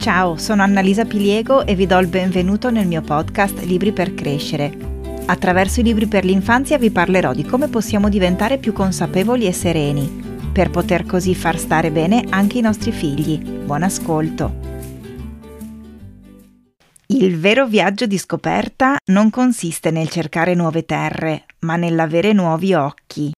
Ciao, sono Annalisa Piliego e vi do il benvenuto nel mio podcast Libri per crescere. Attraverso i libri per l'infanzia vi parlerò di come possiamo diventare più consapevoli e sereni, per poter così far stare bene anche i nostri figli. Buon ascolto! Il vero viaggio di scoperta non consiste nel cercare nuove terre, ma nell'avere nuovi occhi.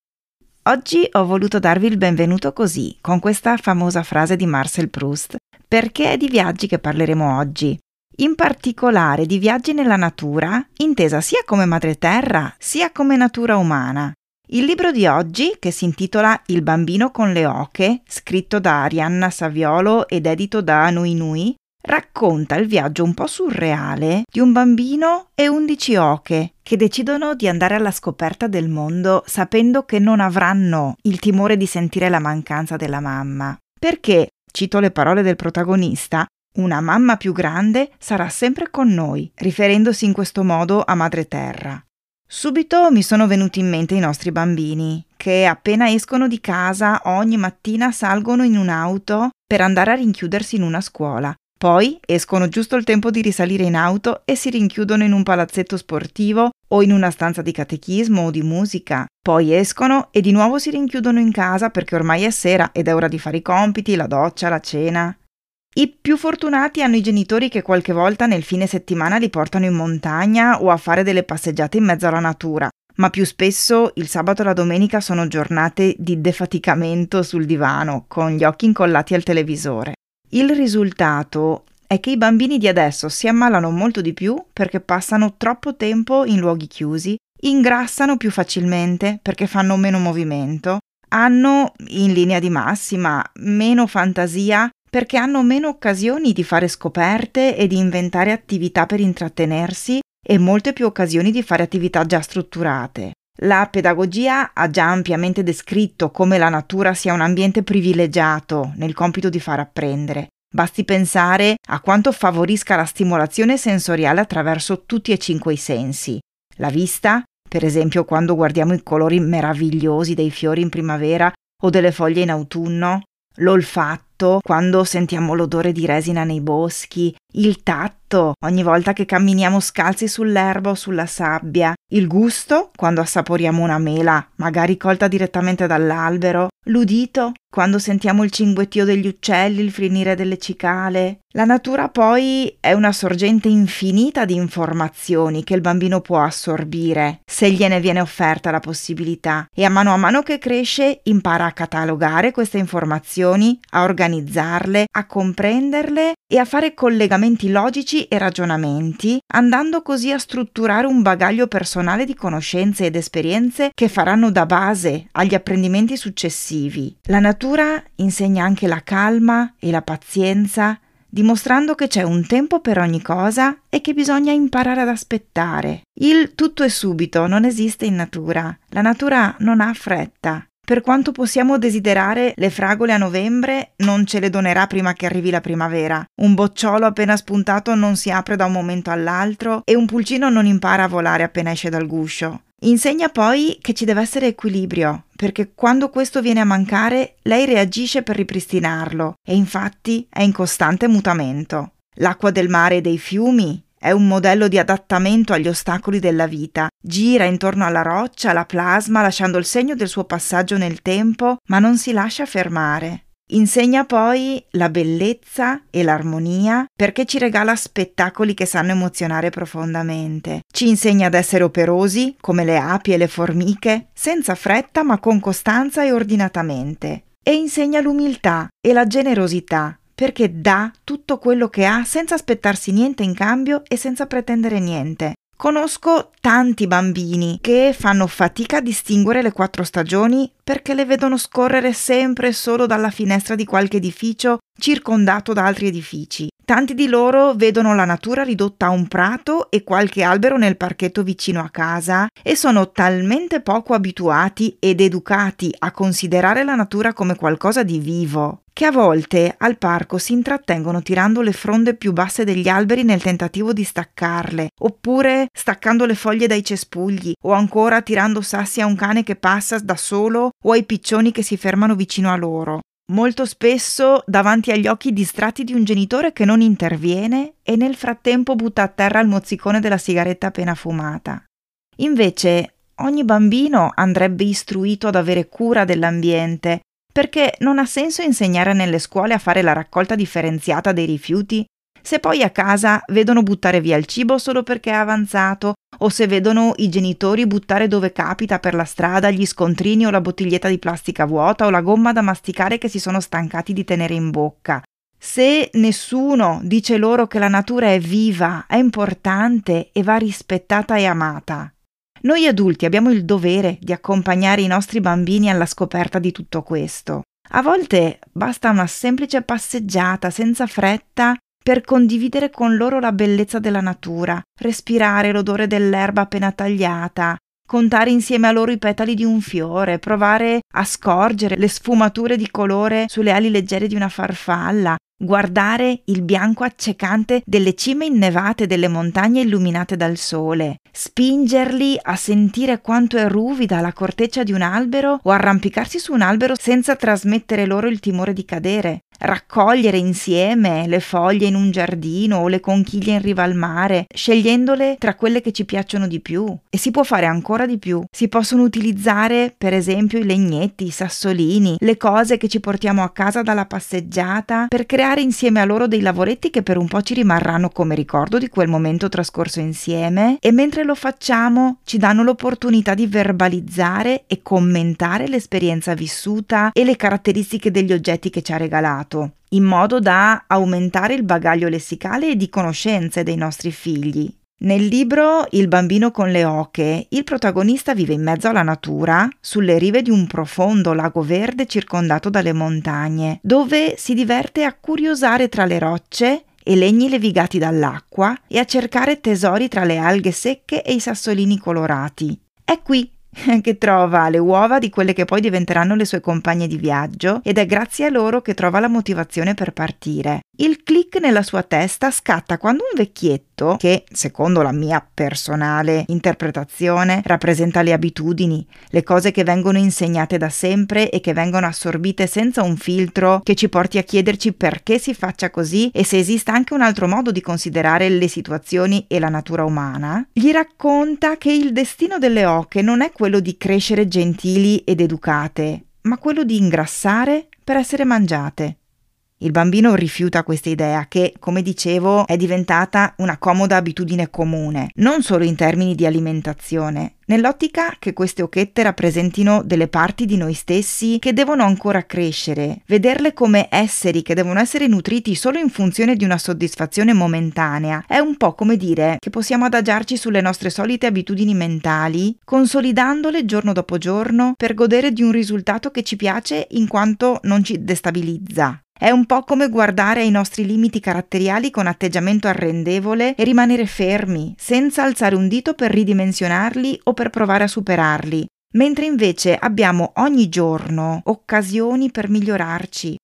Oggi ho voluto darvi il benvenuto così, con questa famosa frase di Marcel Proust, perché è di viaggi che parleremo oggi. In particolare di viaggi nella natura, intesa sia come madre terra, sia come natura umana. Il libro di oggi, che si intitola Il bambino con le oche, scritto da Arianna Saviolo ed edito da Nui Nui, racconta il viaggio un po' surreale di un bambino e undici oche che decidono di andare alla scoperta del mondo sapendo che non avranno il timore di sentire la mancanza della mamma. Perché, cito le parole del protagonista, una mamma più grande sarà sempre con noi, riferendosi in questo modo a Madre Terra. Subito mi sono venuti in mente i nostri bambini, che appena escono di casa ogni mattina salgono in un'auto per andare a rinchiudersi in una scuola poi escono giusto il tempo di risalire in auto e si rinchiudono in un palazzetto sportivo o in una stanza di catechismo o di musica. Poi escono e di nuovo si rinchiudono in casa perché ormai è sera ed è ora di fare i compiti, la doccia, la cena. I più fortunati hanno i genitori che qualche volta nel fine settimana li portano in montagna o a fare delle passeggiate in mezzo alla natura, ma più spesso il sabato e la domenica sono giornate di defaticamento sul divano, con gli occhi incollati al televisore. Il risultato è che i bambini di adesso si ammalano molto di più perché passano troppo tempo in luoghi chiusi, ingrassano più facilmente perché fanno meno movimento, hanno, in linea di massima, meno fantasia perché hanno meno occasioni di fare scoperte e di inventare attività per intrattenersi e molte più occasioni di fare attività già strutturate. La pedagogia ha già ampiamente descritto come la natura sia un ambiente privilegiato nel compito di far apprendere. Basti pensare a quanto favorisca la stimolazione sensoriale attraverso tutti e cinque i sensi. La vista, per esempio quando guardiamo i colori meravigliosi dei fiori in primavera o delle foglie in autunno, l'olfatto, quando sentiamo l'odore di resina nei boschi, il tatto, ogni volta che camminiamo scalzi sull'erba o sulla sabbia, il gusto, quando assaporiamo una mela, magari colta direttamente dall'albero, l'udito, quando sentiamo il cinguettio degli uccelli, il finire delle cicale. La natura poi è una sorgente infinita di informazioni che il bambino può assorbire se gliene viene offerta la possibilità e a mano a mano che cresce impara a catalogare queste informazioni, a organizzarle, a comprenderle e a fare collegamenti logici e ragionamenti, andando così a strutturare un bagaglio personale di conoscenze ed esperienze che faranno da base agli apprendimenti successivi. La natura insegna anche la calma e la pazienza, dimostrando che c'è un tempo per ogni cosa e che bisogna imparare ad aspettare. Il tutto è subito non esiste in natura. La natura non ha fretta. Per quanto possiamo desiderare le fragole a novembre, non ce le donerà prima che arrivi la primavera. Un bocciolo appena spuntato non si apre da un momento all'altro e un pulcino non impara a volare appena esce dal guscio. Insegna poi che ci deve essere equilibrio, perché quando questo viene a mancare, lei reagisce per ripristinarlo e infatti è in costante mutamento. L'acqua del mare e dei fiumi è un modello di adattamento agli ostacoli della vita. Gira intorno alla roccia, la plasma, lasciando il segno del suo passaggio nel tempo, ma non si lascia fermare. Insegna poi la bellezza e l'armonia perché ci regala spettacoli che sanno emozionare profondamente. Ci insegna ad essere operosi, come le api e le formiche, senza fretta ma con costanza e ordinatamente. E insegna l'umiltà e la generosità perché dà tutto quello che ha senza aspettarsi niente in cambio e senza pretendere niente. Conosco tanti bambini che fanno fatica a distinguere le quattro stagioni perché le vedono scorrere sempre solo dalla finestra di qualche edificio circondato da altri edifici. Tanti di loro vedono la natura ridotta a un prato e qualche albero nel parchetto vicino a casa e sono talmente poco abituati ed educati a considerare la natura come qualcosa di vivo che a volte al parco si intrattengono tirando le fronde più basse degli alberi nel tentativo di staccarle, oppure staccando le foglie dai cespugli, o ancora tirando sassi a un cane che passa da solo o ai piccioni che si fermano vicino a loro. molto spesso davanti agli occhi distratti di un genitore che non interviene e nel frattempo butta a terra il mozzicone della sigaretta appena fumata. Invece, ogni bambino andrebbe istruito ad avere cura dell'ambiente, perché non ha senso insegnare nelle scuole a fare la raccolta differenziata dei rifiuti se poi a casa vedono buttare via il cibo solo perché è avanzato, o se vedono i genitori buttare dove capita per la strada gli scontrini o la bottiglietta di plastica vuota o la gomma da masticare che si sono stancati di tenere in bocca. Se nessuno dice loro che la natura è viva, è importante e va rispettata e amata. Noi adulti abbiamo il dovere di accompagnare i nostri bambini alla scoperta di tutto questo. A volte basta una semplice passeggiata senza fretta per condividere con loro la bellezza della natura, respirare l'odore dell'erba appena tagliata, contare insieme a loro i petali di un fiore, provare a scorgere le sfumature di colore sulle ali leggere di una farfalla, guardare il bianco accecante delle cime innevate delle montagne illuminate dal sole, spingerli a sentire quanto è ruvida la corteccia di un albero o arrampicarsi su un albero senza trasmettere loro il timore di cadere, raccogliere insieme le foglie in un giardino o le conchiglie in riva al mare, scegliendole tra quelle che ci piacciono di più. E si può fare ancora di più. Si possono utilizzare, per esempio, i legnetti, i sassolini, le cose che ci portiamo a casa dalla passeggiata per creare insieme a loro dei lavoretti che per un po' ci rimarranno come ricordo di quel momento trascorso insieme e mentre lo facciamo ci danno l'opportunità di verbalizzare e commentare l'esperienza vissuta e le caratteristiche degli oggetti che ci ha regalato in modo da aumentare il bagaglio lessicale e di conoscenze dei nostri figli. Nel libro Il bambino con le oche, il protagonista vive in mezzo alla natura, sulle rive di un profondo lago verde circondato dalle montagne, dove si diverte a curiosare tra le rocce e legni levigati dall'acqua e a cercare tesori tra le alghe secche e i sassolini colorati. È qui che trova le uova di quelle che poi diventeranno le sue compagne di viaggio ed è grazie a loro che trova la motivazione per partire. Il click nella sua testa scatta quando un vecchietto, che secondo la mia personale interpretazione rappresenta le abitudini, le cose che vengono insegnate da sempre e che vengono assorbite senza un filtro che ci porti a chiederci perché si faccia così e se esista anche un altro modo di considerare le situazioni e la natura umana, gli racconta che il destino delle oche non è quello di crescere gentili ed educate, ma quello di ingrassare per essere mangiate. Il bambino rifiuta questa idea che, come dicevo, è diventata una comoda abitudine comune, non solo in termini di alimentazione, nell'ottica che queste occhette rappresentino delle parti di noi stessi che devono ancora crescere, vederle come esseri che devono essere nutriti solo in funzione di una soddisfazione momentanea, è un po' come dire che possiamo adagiarci sulle nostre solite abitudini mentali, consolidandole giorno dopo giorno per godere di un risultato che ci piace in quanto non ci destabilizza. È un po' come guardare ai nostri limiti caratteriali con atteggiamento arrendevole e rimanere fermi, senza alzare un dito per ridimensionarli o per provare a superarli, mentre invece abbiamo ogni giorno occasioni per migliorarci,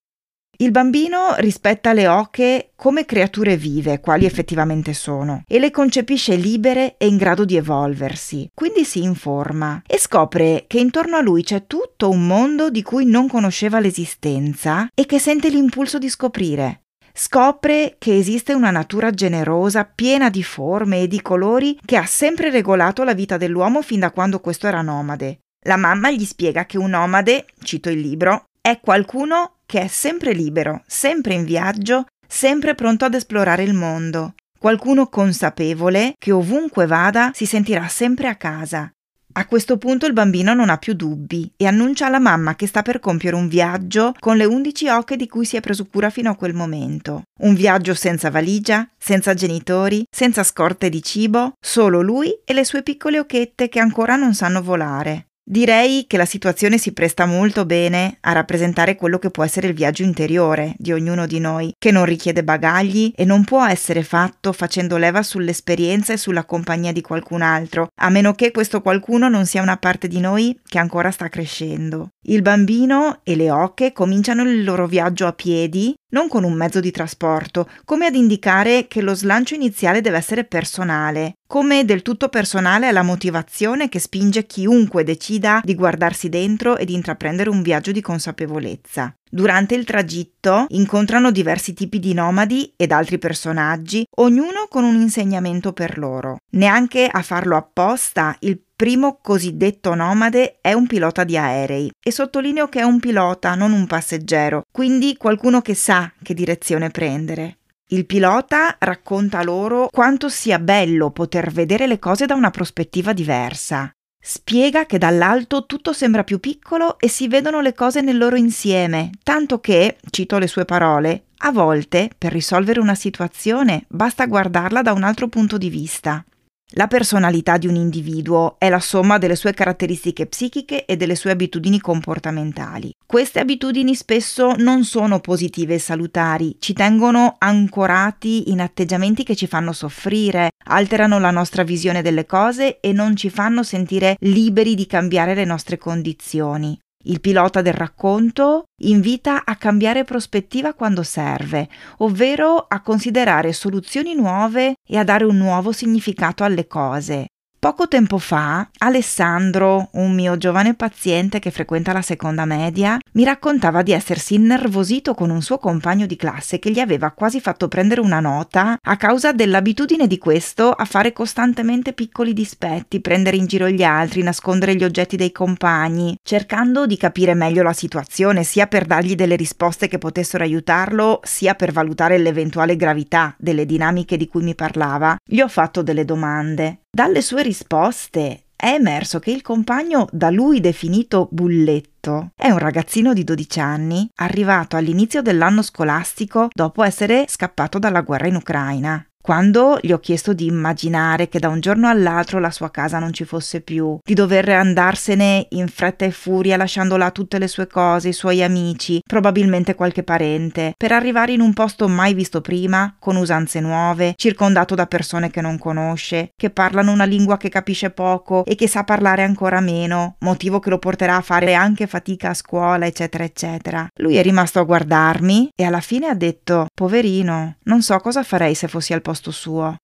il bambino rispetta le oche come creature vive, quali effettivamente sono, e le concepisce libere e in grado di evolversi. Quindi si informa e scopre che intorno a lui c'è tutto un mondo di cui non conosceva l'esistenza e che sente l'impulso di scoprire. Scopre che esiste una natura generosa, piena di forme e di colori che ha sempre regolato la vita dell'uomo fin da quando questo era nomade. La mamma gli spiega che un nomade, cito il libro, è qualcuno che è sempre libero, sempre in viaggio, sempre pronto ad esplorare il mondo. Qualcuno consapevole che ovunque vada si sentirà sempre a casa. A questo punto il bambino non ha più dubbi e annuncia alla mamma che sta per compiere un viaggio con le undici oche di cui si è preso cura fino a quel momento. Un viaggio senza valigia, senza genitori, senza scorte di cibo, solo lui e le sue piccole occhette che ancora non sanno volare. Direi che la situazione si presta molto bene a rappresentare quello che può essere il viaggio interiore di ognuno di noi, che non richiede bagagli e non può essere fatto facendo leva sull'esperienza e sulla compagnia di qualcun altro, a meno che questo qualcuno non sia una parte di noi che ancora sta crescendo. Il bambino e le oche cominciano il loro viaggio a piedi non con un mezzo di trasporto, come ad indicare che lo slancio iniziale deve essere personale, come del tutto personale è la motivazione che spinge chiunque decida di guardarsi dentro e di intraprendere un viaggio di consapevolezza. Durante il tragitto incontrano diversi tipi di nomadi ed altri personaggi, ognuno con un insegnamento per loro. Neanche a farlo apposta, il primo cosiddetto nomade è un pilota di aerei e sottolineo che è un pilota, non un passeggero, quindi qualcuno che sa che direzione prendere. Il pilota racconta loro quanto sia bello poter vedere le cose da una prospettiva diversa. Spiega che dall'alto tutto sembra più piccolo e si vedono le cose nel loro insieme, tanto che, cito le sue parole, a volte, per risolvere una situazione, basta guardarla da un altro punto di vista. La personalità di un individuo è la somma delle sue caratteristiche psichiche e delle sue abitudini comportamentali. Queste abitudini spesso non sono positive e salutari, ci tengono ancorati in atteggiamenti che ci fanno soffrire, alterano la nostra visione delle cose e non ci fanno sentire liberi di cambiare le nostre condizioni. Il pilota del racconto invita a cambiare prospettiva quando serve, ovvero a considerare soluzioni nuove e a dare un nuovo significato alle cose. Poco tempo fa, Alessandro, un mio giovane paziente che frequenta la seconda media, mi raccontava di essersi innervosito con un suo compagno di classe che gli aveva quasi fatto prendere una nota a causa dell'abitudine di questo a fare costantemente piccoli dispetti, prendere in giro gli altri, nascondere gli oggetti dei compagni, cercando di capire meglio la situazione sia per dargli delle risposte che potessero aiutarlo, sia per valutare l'eventuale gravità delle dinamiche di cui mi parlava. Gli ho fatto delle domande. Dalle sue risposte è emerso che il compagno da lui definito bulletto è un ragazzino di 12 anni arrivato all'inizio dell'anno scolastico dopo essere scappato dalla guerra in Ucraina. Quando gli ho chiesto di immaginare che da un giorno all'altro la sua casa non ci fosse più, di dover andarsene in fretta e furia lasciando là tutte le sue cose, i suoi amici, probabilmente qualche parente, per arrivare in un posto mai visto prima, con usanze nuove, circondato da persone che non conosce, che parlano una lingua che capisce poco e che sa parlare ancora meno, motivo che lo porterà a fare anche fatica a scuola, eccetera, eccetera. Lui è rimasto a guardarmi e alla fine ha detto: Poverino, non so cosa farei se fossi al posto posto suo.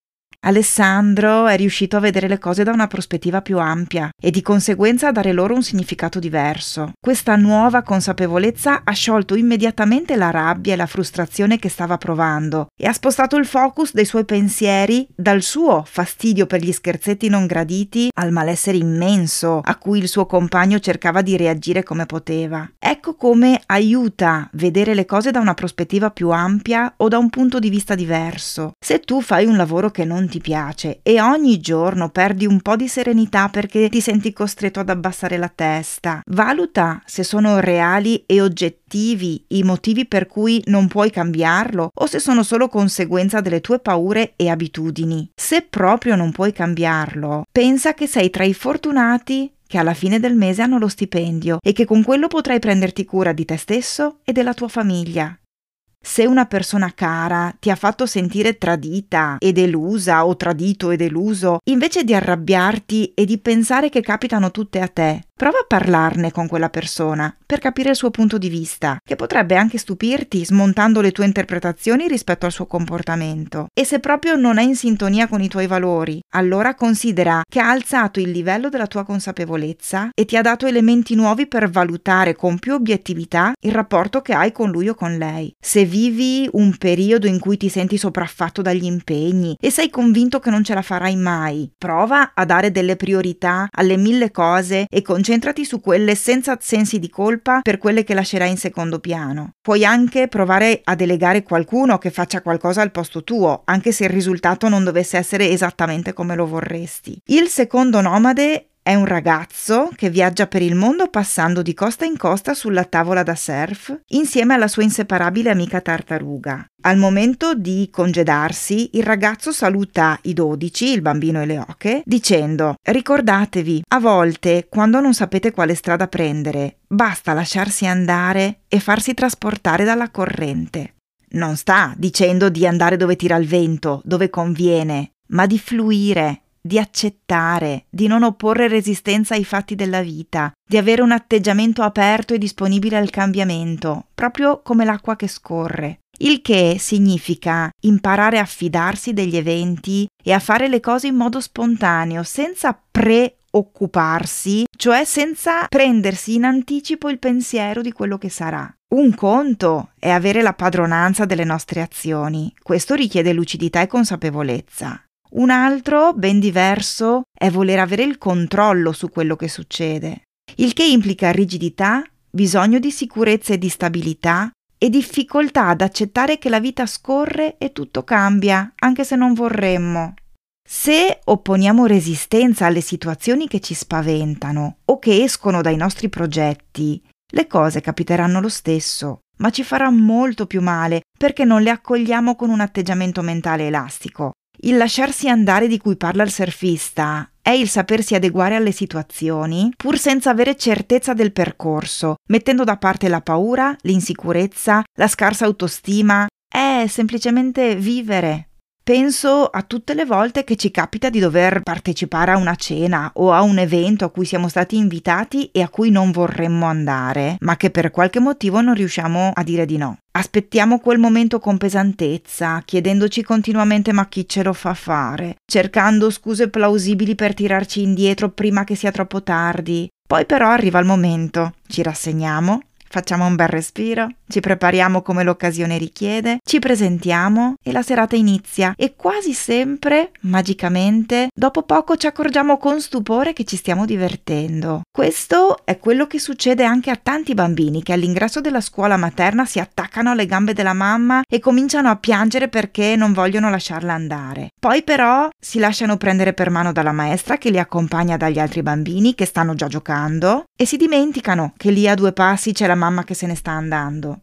Alessandro è riuscito a vedere le cose da una prospettiva più ampia e di conseguenza a dare loro un significato diverso. Questa nuova consapevolezza ha sciolto immediatamente la rabbia e la frustrazione che stava provando e ha spostato il focus dei suoi pensieri dal suo fastidio per gli scherzetti non graditi al malessere immenso a cui il suo compagno cercava di reagire come poteva. Ecco come aiuta vedere le cose da una prospettiva più ampia o da un punto di vista diverso. Se tu fai un lavoro che non ti ti piace e ogni giorno perdi un po' di serenità perché ti senti costretto ad abbassare la testa. Valuta se sono reali e oggettivi i motivi per cui non puoi cambiarlo o se sono solo conseguenza delle tue paure e abitudini. Se proprio non puoi cambiarlo, pensa che sei tra i fortunati che alla fine del mese hanno lo stipendio e che con quello potrai prenderti cura di te stesso e della tua famiglia. Se una persona cara ti ha fatto sentire tradita e delusa o tradito e deluso, invece di arrabbiarti e di pensare che capitano tutte a te, Prova a parlarne con quella persona per capire il suo punto di vista, che potrebbe anche stupirti smontando le tue interpretazioni rispetto al suo comportamento. E se proprio non è in sintonia con i tuoi valori, allora considera che ha alzato il livello della tua consapevolezza e ti ha dato elementi nuovi per valutare con più obiettività il rapporto che hai con lui o con lei. Se vivi un periodo in cui ti senti sopraffatto dagli impegni e sei convinto che non ce la farai mai, prova a dare delle priorità alle mille cose e con concentrati su quelle senza sensi di colpa per quelle che lascerai in secondo piano. Puoi anche provare a delegare qualcuno che faccia qualcosa al posto tuo, anche se il risultato non dovesse essere esattamente come lo vorresti. Il secondo nomade è un ragazzo che viaggia per il mondo passando di costa in costa sulla tavola da surf insieme alla sua inseparabile amica tartaruga. Al momento di congedarsi, il ragazzo saluta i dodici, il bambino e le oche, dicendo Ricordatevi, a volte, quando non sapete quale strada prendere, basta lasciarsi andare e farsi trasportare dalla corrente. Non sta dicendo di andare dove tira il vento, dove conviene, ma di fluire, di accettare, di non opporre resistenza ai fatti della vita, di avere un atteggiamento aperto e disponibile al cambiamento, proprio come l'acqua che scorre. il che significa imparare a fidarsi degli eventi e a fare le cose in modo spontaneo, senza preoccuparsi, cioè senza prendersi in anticipo il pensiero di quello che sarà. Un conto è avere la padronanza delle nostre azioni, questo richiede lucidità e consapevolezza. Un altro, ben diverso, è voler avere il controllo su quello che succede, il che implica rigidità, bisogno di sicurezza e di stabilità e difficoltà ad accettare che la vita scorre e tutto cambia, anche se non vorremmo. Se opponiamo resistenza alle situazioni che ci spaventano o che escono dai nostri progetti, le cose capiteranno lo stesso, ma ci farà molto più male perché non le accogliamo con un atteggiamento mentale elastico. Il lasciarsi andare di cui parla il surfista è il sapersi adeguare alle situazioni pur senza avere certezza del percorso, mettendo da parte la paura, l'insicurezza, la scarsa autostima. È semplicemente vivere, Penso a tutte le volte che ci capita di dover partecipare a una cena o a un evento a cui siamo stati invitati e a cui non vorremmo andare, ma che per qualche motivo non riusciamo a dire di no. Aspettiamo quel momento con pesantezza, chiedendoci continuamente ma chi ce lo fa fare, cercando scuse plausibili per tirarci indietro prima che sia troppo tardi. Poi però arriva il momento, ci rassegniamo Facciamo un bel respiro, ci prepariamo come l'occasione richiede, ci presentiamo e la serata inizia e quasi sempre, magicamente, dopo poco ci accorgiamo con stupore che ci stiamo divertendo. Questo è quello che succede anche a tanti bambini che all'ingresso della scuola materna si attaccano alle gambe della mamma e cominciano a piangere perché non vogliono lasciarla andare. Poi però si lasciano prendere per mano dalla maestra che li accompagna dagli altri bambini che stanno già giocando e si dimenticano che lì a due passi c'è la mamma che se ne sta andando.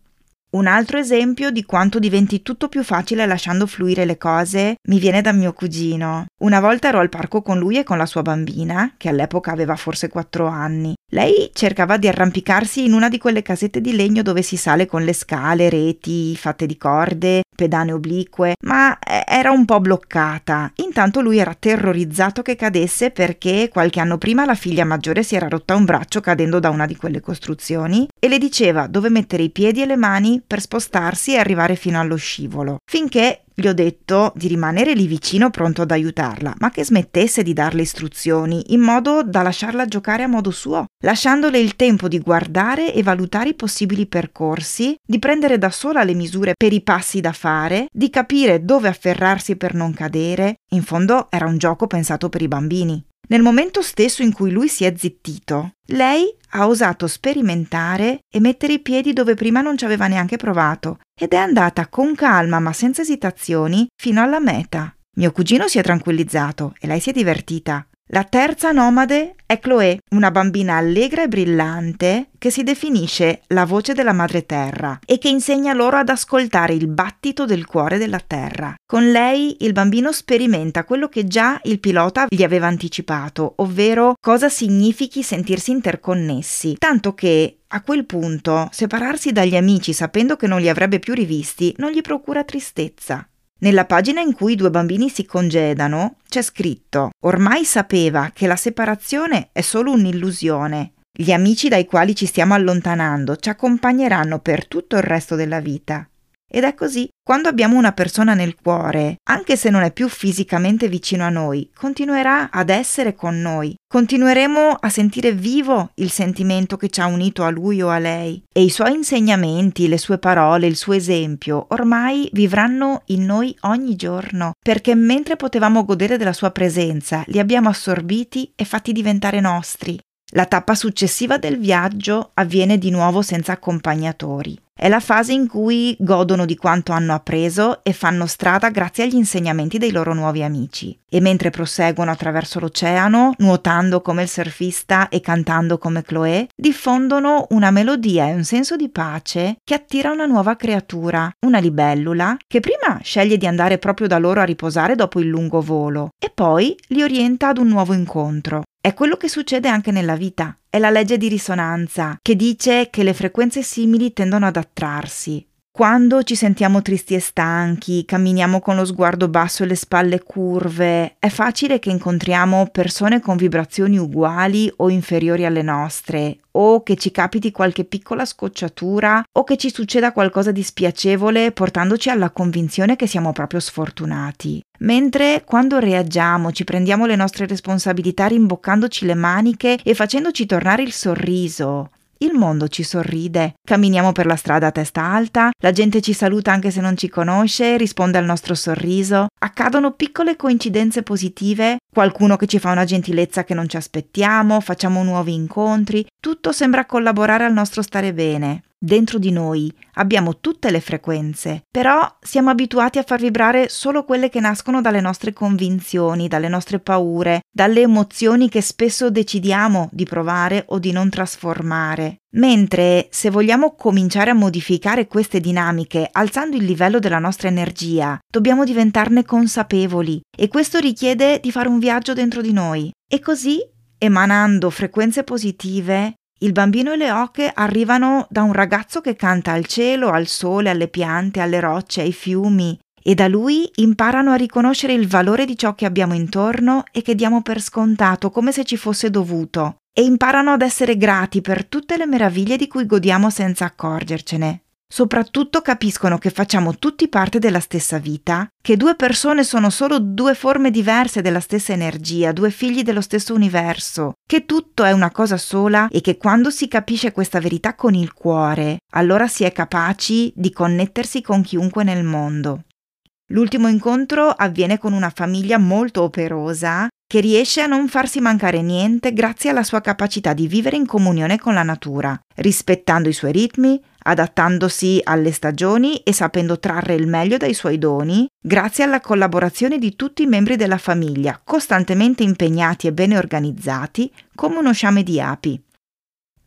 Un altro esempio di quanto diventi tutto più facile lasciando fluire le cose mi viene da mio cugino. Una volta ero al parco con lui e con la sua bambina, che all'epoca aveva forse 4 anni. Lei cercava di arrampicarsi in una di quelle casette di legno dove si sale con le scale, reti fatte di corde, pedane oblique, ma eh, era un po' bloccata. Intanto lui era terrorizzato che cadesse perché qualche anno prima la figlia maggiore si era rotta un braccio cadendo da una di quelle costruzioni e le diceva dove mettere i piedi e le mani per spostarsi e arrivare fino allo scivolo, finché gli ho detto di rimanere lì vicino pronto ad aiutarla, ma che smettesse di darle istruzioni, in modo da lasciarla giocare a modo suo, lasciandole il tempo di guardare e valutare i possibili percorsi, di prendere da sola le misure per i passi da fare, di capire dove afferrarsi per non cadere. In fondo era un gioco pensato per i bambini. Nel momento stesso in cui lui si è zittito, lei ha osato sperimentare e mettere i piedi dove prima non ci aveva neanche provato ed è andata con calma ma senza esitazioni fino alla meta. Mio cugino si è tranquillizzato e lei si è divertita. La terza nomade è Chloé, una bambina allegra e brillante che si definisce la voce della madre terra e che insegna loro ad ascoltare il battito del cuore della terra. Con lei il bambino sperimenta quello che già il pilota gli aveva anticipato, ovvero cosa significhi sentirsi interconnessi, tanto che a quel punto separarsi dagli amici sapendo che non li avrebbe più rivisti non gli procura tristezza. Nella pagina in cui i due bambini si congedano c'è scritto Ormai sapeva che la separazione è solo un'illusione. Gli amici dai quali ci stiamo allontanando ci accompagneranno per tutto il resto della vita. Ed è così, quando abbiamo una persona nel cuore, anche se non è più fisicamente vicino a noi, continuerà ad essere con noi. Continueremo a sentire vivo il sentimento che ci ha unito a lui o a lei e i suoi insegnamenti, le sue parole, il suo esempio ormai vivranno in noi ogni giorno, perché mentre potevamo godere della sua presenza, li abbiamo assorbiti e fatti diventare nostri. La tappa successiva del viaggio avviene di nuovo senza accompagnatori. È la fase in cui godono di quanto hanno appreso e fanno strada grazie agli insegnamenti dei loro nuovi amici. E mentre proseguono attraverso l'oceano, nuotando come il surfista e cantando come Chloé, diffondono una melodia e un senso di pace che attira una nuova creatura, una libellula, che prima sceglie di andare proprio da loro a riposare dopo il lungo volo e poi li orienta ad un nuovo incontro. È quello che succede anche nella vita. È la legge di risonanza che dice che le frequenze simili tendono ad attrarsi. Quando ci sentiamo tristi e stanchi, camminiamo con lo sguardo basso e le spalle curve, è facile che incontriamo persone con vibrazioni uguali o inferiori alle nostre, o che ci capiti qualche piccola scocciatura, o che ci succeda qualcosa di spiacevole portandoci alla convinzione che siamo proprio sfortunati. Mentre quando reagiamo, ci prendiamo le nostre responsabilità rimboccandoci le maniche e facendoci tornare il sorriso, il mondo ci sorride. Camminiamo per la strada a testa alta, la gente ci saluta anche se non ci conosce, risponde al nostro sorriso. Accadono piccole coincidenze positive, qualcuno che ci fa una gentilezza che non ci aspettiamo, facciamo nuovi incontri, tutto sembra collaborare al nostro stare bene. Dentro di noi abbiamo tutte le frequenze, però siamo abituati a far vibrare solo quelle che nascono dalle nostre convinzioni, dalle nostre paure, dalle emozioni che spesso decidiamo di provare o di non trasformare. Mentre se vogliamo cominciare a modificare queste dinamiche alzando il livello della nostra energia, dobbiamo diventarne consapevoli e questo richiede di fare un viaggio dentro di noi. E così, emanando frequenze positive, il bambino e le oche arrivano da un ragazzo che canta al cielo, al sole, alle piante, alle rocce, ai fiumi, e da lui imparano a riconoscere il valore di ciò che abbiamo intorno e che diamo per scontato come se ci fosse dovuto, e imparano ad essere grati per tutte le meraviglie di cui godiamo senza accorgercene. Soprattutto capiscono che facciamo tutti parte della stessa vita, che due persone sono solo due forme diverse della stessa energia, due figli dello stesso universo, che tutto è una cosa sola e che quando si capisce questa verità con il cuore, allora si è capaci di connettersi con chiunque nel mondo. L'ultimo incontro avviene con una famiglia molto operosa che riesce a non farsi mancare niente grazie alla sua capacità di vivere in comunione con la natura, rispettando i suoi ritmi, adattandosi alle stagioni e sapendo trarre il meglio dai suoi doni, grazie alla collaborazione di tutti i membri della famiglia, costantemente impegnati e bene organizzati, come uno sciame di api.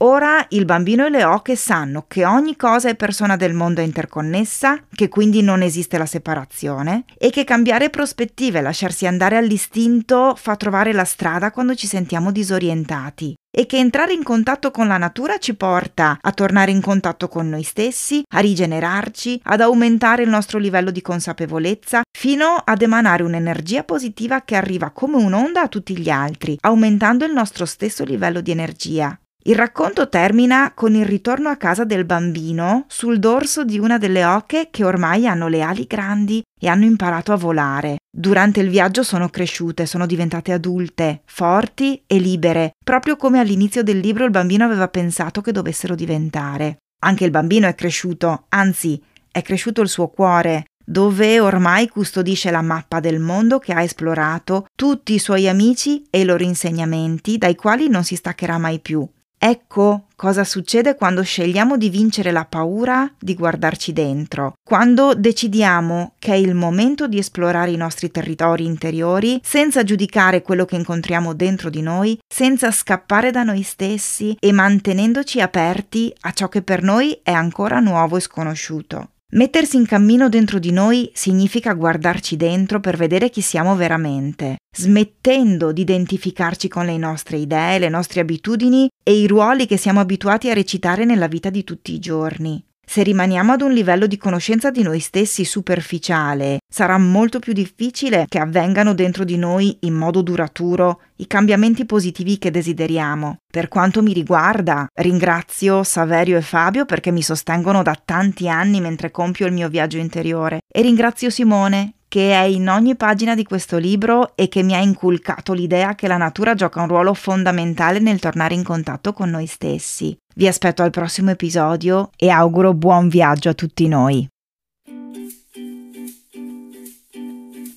Ora il bambino e le oche sanno che ogni cosa e persona del mondo è interconnessa, che quindi non esiste la separazione e che cambiare prospettive e lasciarsi andare all'istinto fa trovare la strada quando ci sentiamo disorientati e che entrare in contatto con la natura ci porta a tornare in contatto con noi stessi, a rigenerarci, ad aumentare il nostro livello di consapevolezza, fino ad emanare un'energia positiva che arriva come un'onda a tutti gli altri, aumentando il nostro stesso livello di energia. Il racconto termina con il ritorno a casa del bambino sul dorso di una delle oche che ormai hanno le ali grandi e hanno imparato a volare. Durante il viaggio sono cresciute, sono diventate adulte, forti e libere, proprio come all'inizio del libro il bambino aveva pensato che dovessero diventare. Anche il bambino è cresciuto, anzi è cresciuto il suo cuore, dove ormai custodisce la mappa del mondo che ha esplorato, tutti i suoi amici e i loro insegnamenti, dai quali non si staccherà mai più. Ecco cosa succede quando scegliamo di vincere la paura di guardarci dentro, quando decidiamo che è il momento di esplorare i nostri territori interiori senza giudicare quello che incontriamo dentro di noi, senza scappare da noi stessi e mantenendoci aperti a ciò che per noi è ancora nuovo e sconosciuto. Mettersi in cammino dentro di noi significa guardarci dentro per vedere chi siamo veramente, smettendo di identificarci con le nostre idee, le nostre abitudini e i ruoli che siamo abituati a recitare nella vita di tutti i giorni. Se rimaniamo ad un livello di conoscenza di noi stessi superficiale, sarà molto più difficile che avvengano dentro di noi in modo duraturo i cambiamenti positivi che desideriamo. Per quanto mi riguarda, ringrazio Saverio e Fabio perché mi sostengono da tanti anni mentre compio il mio viaggio interiore e ringrazio Simone che è in ogni pagina di questo libro e che mi ha inculcato l'idea che la natura gioca un ruolo fondamentale nel tornare in contatto con noi stessi. Vi aspetto al prossimo episodio e auguro buon viaggio a tutti noi.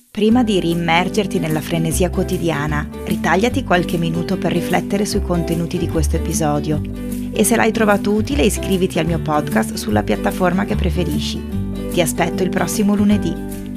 Prima di riimmergerti nella frenesia quotidiana, ritagliati qualche minuto per riflettere sui contenuti di questo episodio e se l'hai trovato utile iscriviti al mio podcast sulla piattaforma che preferisci. Ti aspetto il prossimo lunedì.